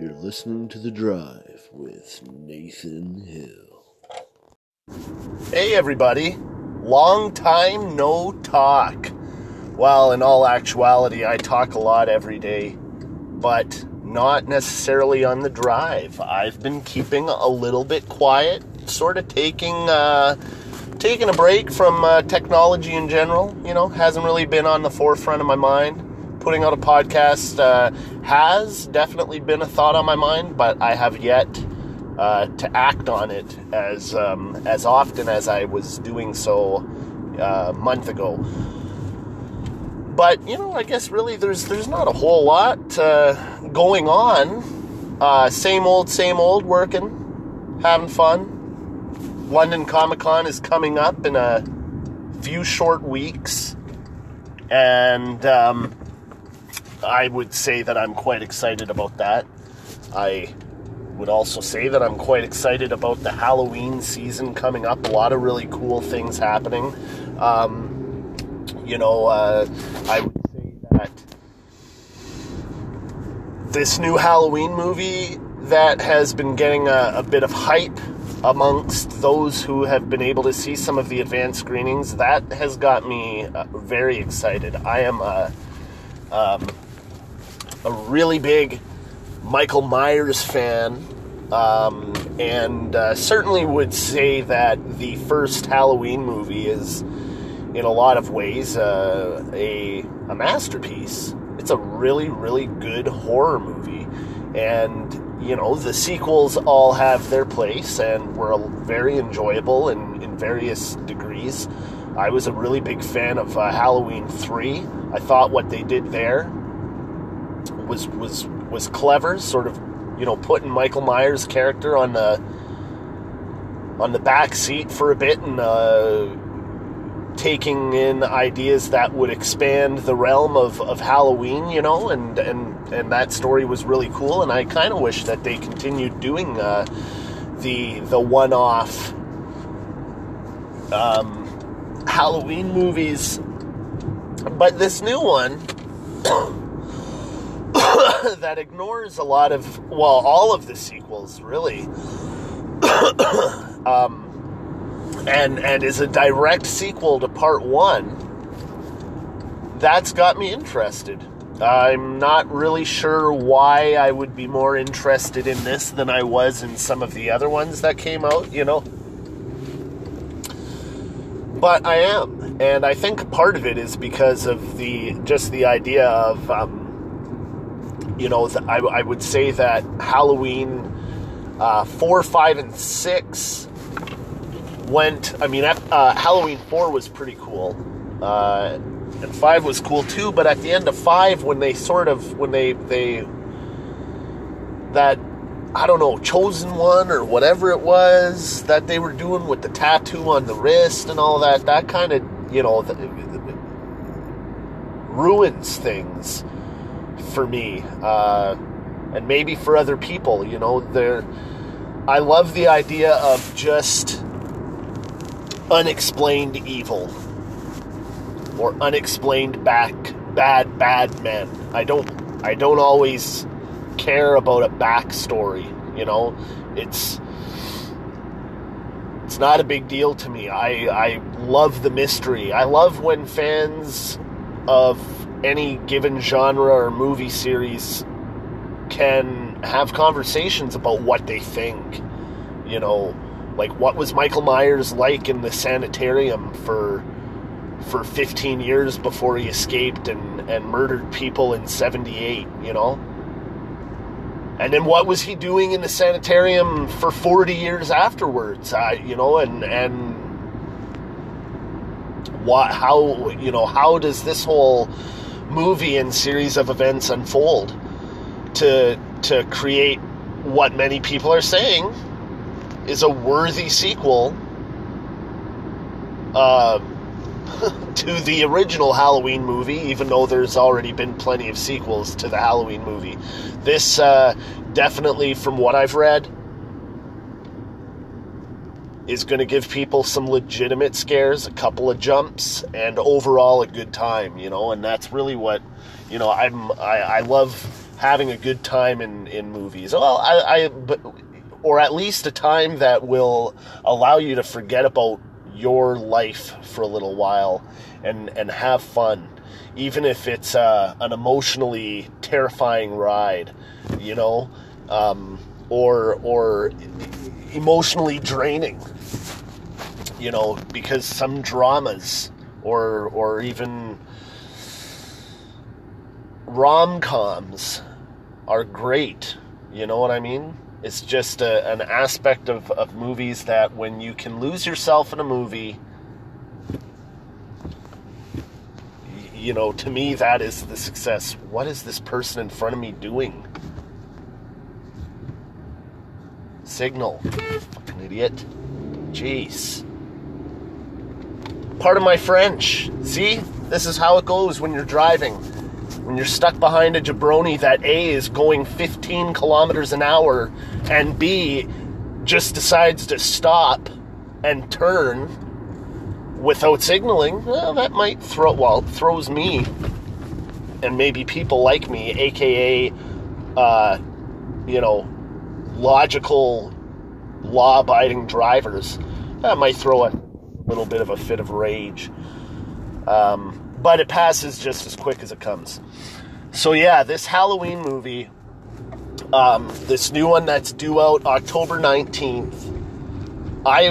You're listening to The Drive with Nathan Hill. Hey, everybody. Long time no talk. Well, in all actuality, I talk a lot every day, but not necessarily on the drive. I've been keeping a little bit quiet, sort of taking uh, taking a break from uh, technology in general. You know, hasn't really been on the forefront of my mind. Putting out a podcast uh, has definitely been a thought on my mind, but I have yet uh, to act on it as um, as often as I was doing so uh, a month ago. But you know, I guess really there's there's not a whole lot uh, going on. Uh, same old, same old, working, having fun. London Comic Con is coming up in a few short weeks, and um, I would say that I'm quite excited about that. I would also say that I'm quite excited about the Halloween season coming up. A lot of really cool things happening. Um, you know, uh, I would say that this new Halloween movie that has been getting a, a bit of hype amongst those who have been able to see some of the advanced screenings, that has got me uh, very excited. I am a, um, a really big Michael Myers fan, um, and uh, certainly would say that the first Halloween movie is, in a lot of ways, uh, a, a masterpiece. It's a really, really good horror movie. And, you know, the sequels all have their place and were very enjoyable in, in various degrees. I was a really big fan of uh, Halloween 3. I thought what they did there was was was clever, sort of, you know, putting Michael Myers' character on the on the back seat for a bit and uh, taking in ideas that would expand the realm of, of Halloween, you know, and and and that story was really cool. And I kind of wish that they continued doing uh, the the one off um, Halloween movies, but this new one. that ignores a lot of well all of the sequels really. Um, and and is a direct sequel to part one. That's got me interested. I'm not really sure why i would be more interested in this than i was in some of the other ones that came out you know? But i am. And i think part of it is because of the just the idea of um, you know, I, I, would say that Halloween uh, 4, 5, and 6 went. I mean, uh, Halloween 4 was pretty cool. Uh, and 5 was cool too, but at the end of 5, when they sort of. When they. they that. I don't know, chosen one or whatever it was that they were doing with the tattoo on the wrist and all that, that kind of, you know, the, ruins things for me, uh, and maybe for other people. You know, there. I love the idea of just unexplained evil or unexplained back bad bad men. I don't. I don't always care about a backstory. You know, it's it's not a big deal to me. I I love the mystery. I love when fans of any given genre or movie series can have conversations about what they think. You know, like what was Michael Myers like in the sanitarium for for 15 years before he escaped and, and murdered people in 78, you know? And then what was he doing in the sanitarium for 40 years afterwards? Uh, you know, and and what how you know, how does this whole movie and series of events unfold to to create what many people are saying is a worthy sequel uh, to the original Halloween movie, even though there's already been plenty of sequels to the Halloween movie. This uh, definitely, from what I've read, is going to give people some legitimate scares, a couple of jumps, and overall a good time, you know. And that's really what, you know, I'm I, I love having a good time in in movies. Well, I, I but or at least a time that will allow you to forget about your life for a little while and and have fun even if it's uh, an emotionally terrifying ride you know um, or or emotionally draining you know because some dramas or or even rom-coms are great you know what i mean? It's just a, an aspect of, of movies that when you can lose yourself in a movie you know to me that is the success. What is this person in front of me doing signal. Fucking idiot. Jeez. Part of my french. See? This is how it goes when you're driving. When you're stuck behind a jabroni that A is going 15 kilometers an hour and B just decides to stop and turn without signaling, well, that might throw, well, throws me and maybe people like me, aka, uh, you know, logical, law abiding drivers, that might throw a little bit of a fit of rage. Um, but it passes just as quick as it comes. So yeah, this Halloween movie, um, this new one that's due out October nineteenth, I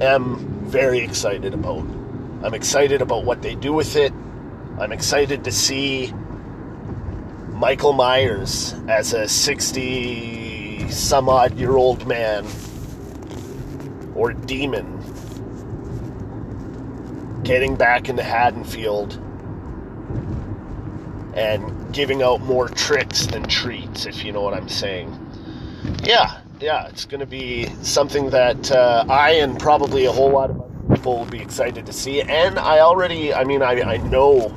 am very excited about. I'm excited about what they do with it. I'm excited to see Michael Myers as a 60 some odd year old man or demon getting back into Haddonfield and giving out more tricks than treats, if you know what I'm saying. Yeah, yeah, it's going to be something that uh, I and probably a whole lot of other people will be excited to see. And I already, I mean, I, I know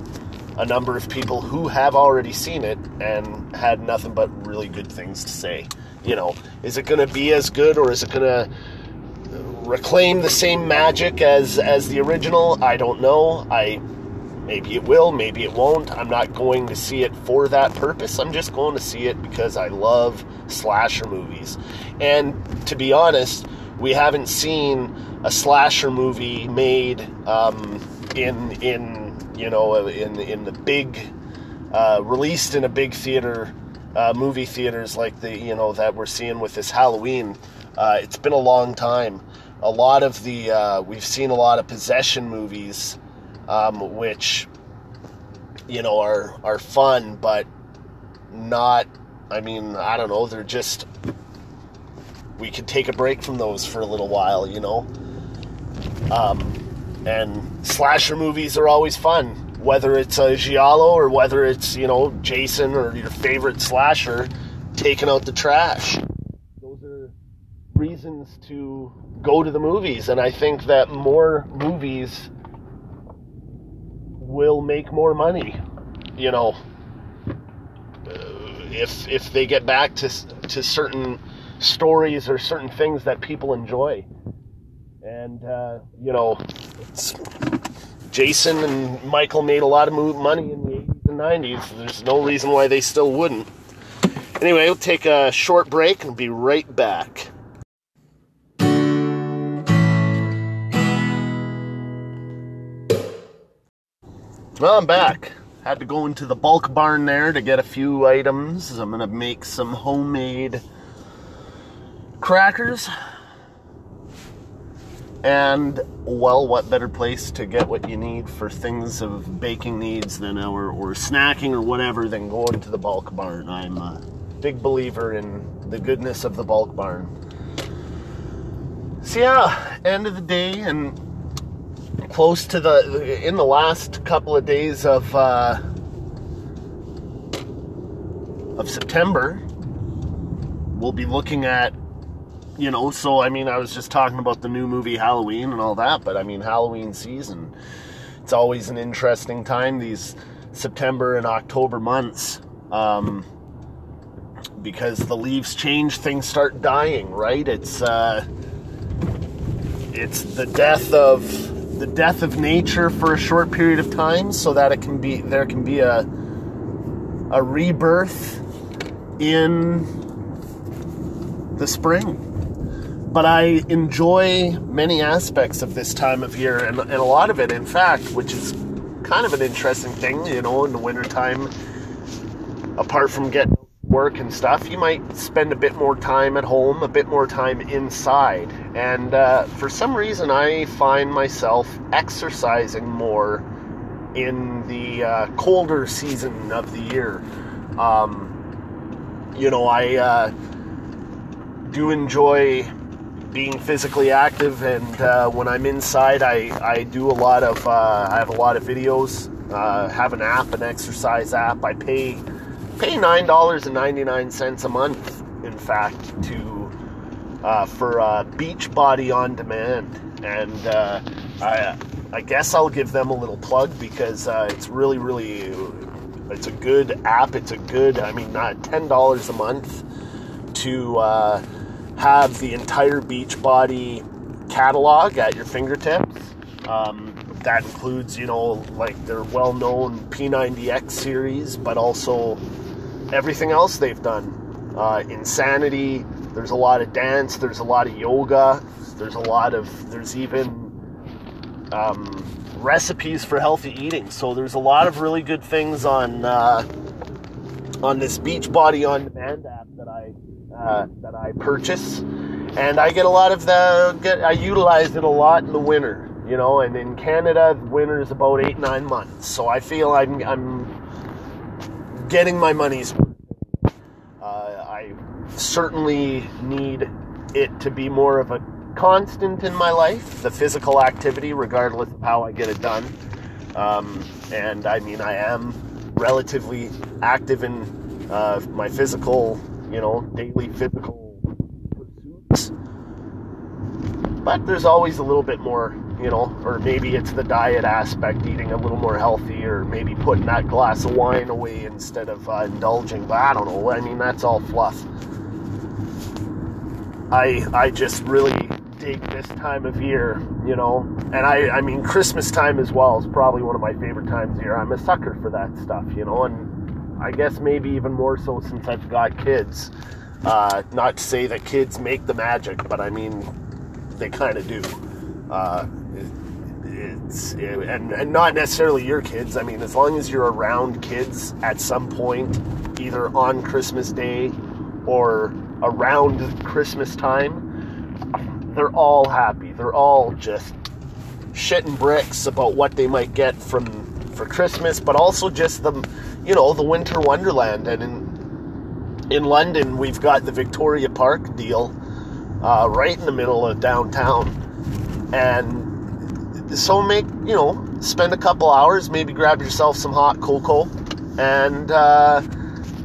a number of people who have already seen it and had nothing but really good things to say. You know, is it going to be as good or is it going to reclaim the same magic as as the original? I don't know. I maybe it will, maybe it won't. I'm not going to see it for that purpose. I'm just going to see it because I love slasher movies. And to be honest, we haven't seen a slasher movie made um, in in you know in in the big uh, released in a big theater uh, movie theaters like the you know that we're seeing with this Halloween. Uh, it's been a long time. A lot of the uh, we've seen a lot of possession movies, um, which you know are are fun, but not. I mean, I don't know. They're just we could take a break from those for a little while, you know. Um, and slasher movies are always fun, whether it's a giallo or whether it's you know Jason or your favorite slasher taking out the trash. Those are reasons to go to the movies, and I think that more movies will make more money. You know, if if they get back to to certain stories or certain things that people enjoy. And, uh, you know, Jason and Michael made a lot of money in the 80s and 90s. There's no reason why they still wouldn't. Anyway, we'll take a short break and be right back. Well, I'm back. Had to go into the bulk barn there to get a few items. I'm going to make some homemade crackers. And, well, what better place to get what you need for things of baking needs than or, or snacking or whatever than going to the bulk barn. I'm a big believer in the goodness of the bulk barn. So, yeah, end of the day, and close to the, in the last couple of days of, uh, of September, we'll be looking at you know, so I mean, I was just talking about the new movie Halloween and all that, but I mean, Halloween season, it's always an interesting time, these September and October months, um, because the leaves change, things start dying, right? It's, uh, it's the death of, the death of nature for a short period of time so that it can be, there can be a, a rebirth in the spring. But I enjoy many aspects of this time of year, and, and a lot of it, in fact, which is kind of an interesting thing, you know, in the wintertime, apart from getting work and stuff, you might spend a bit more time at home, a bit more time inside. And uh, for some reason, I find myself exercising more in the uh, colder season of the year. Um, you know, I uh, do enjoy being physically active, and uh, when I'm inside, I, I do a lot of uh, I have a lot of videos. Uh, have an app, an exercise app. I pay pay nine dollars and ninety nine cents a month. In fact, to uh, for uh, Beachbody on demand, and uh, I I guess I'll give them a little plug because uh, it's really really it's a good app. It's a good I mean not ten dollars a month to have the entire Beachbody catalog at your fingertips. Um, that includes, you know, like their well known P90X series, but also everything else they've done. Uh, Insanity, there's a lot of dance, there's a lot of yoga, there's a lot of, there's even um, recipes for healthy eating. So there's a lot of really good things on uh, on this Beachbody on Demand app that I uh, that I purchase, and I get a lot of the get I utilize it a lot in the winter. You know, and in Canada, winter is about eight nine months, so I feel I'm I'm getting my money's worth. Uh, I certainly need it to be more of a constant in my life, the physical activity, regardless of how I get it done. Um, and I mean, I am relatively active in uh, my physical, you know, daily physical pursuits. But there's always a little bit more, you know, or maybe it's the diet aspect, eating a little more healthy, or maybe putting that glass of wine away instead of uh, indulging. But I don't know. I mean, that's all fluff. I I just really dig this time of year, you know. And I I mean Christmas time as well is probably one of my favorite times of year. I'm a sucker for that stuff, you know, and I guess maybe even more so since I've got kids. Uh, not to say that kids make the magic, but I mean they kind of do. Uh, it, it's it, and and not necessarily your kids. I mean, as long as you're around kids at some point, either on Christmas Day or around Christmas time, they're all happy. They're all just shitting bricks about what they might get from for Christmas, but also just the, you know, the winter wonderland. And in in London, we've got the Victoria Park deal uh, right in the middle of downtown, and so make you know spend a couple hours, maybe grab yourself some hot cocoa, and uh,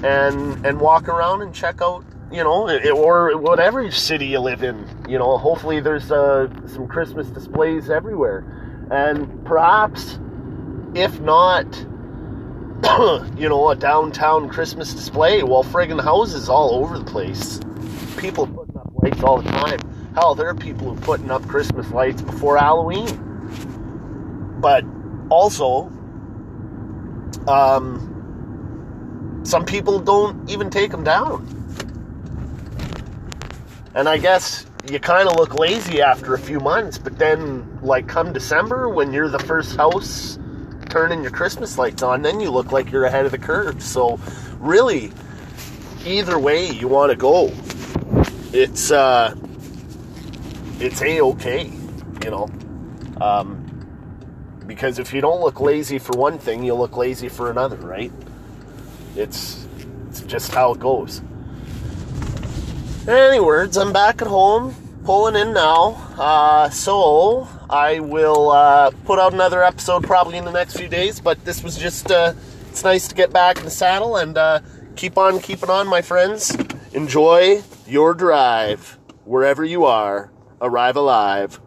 and and walk around and check out you know, or whatever city you live in. You know, hopefully there's uh, some Christmas displays everywhere, and perhaps, if not, you know, a downtown Christmas display. Well, friggin' houses all over the place. People putting up lights all the time. Hell, there are people who putting up Christmas lights before Halloween. But also, um, some people don't even take them down. And I guess you kind of look lazy after a few months, but then, like, come December, when you're the first house turning your Christmas lights on, then you look like you're ahead of the curve. So, really, either way you want to go, it's uh, it's a okay, you know. Um, because if you don't look lazy for one thing, you'll look lazy for another, right? It's it's just how it goes. Any words, I'm back at home, pulling in now. Uh, so I will uh, put out another episode probably in the next few days. But this was just uh, it's nice to get back in the saddle and uh, keep on keeping on, my friends. Enjoy your drive wherever you are. Arrive alive.